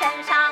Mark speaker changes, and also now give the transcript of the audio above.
Speaker 1: 身上。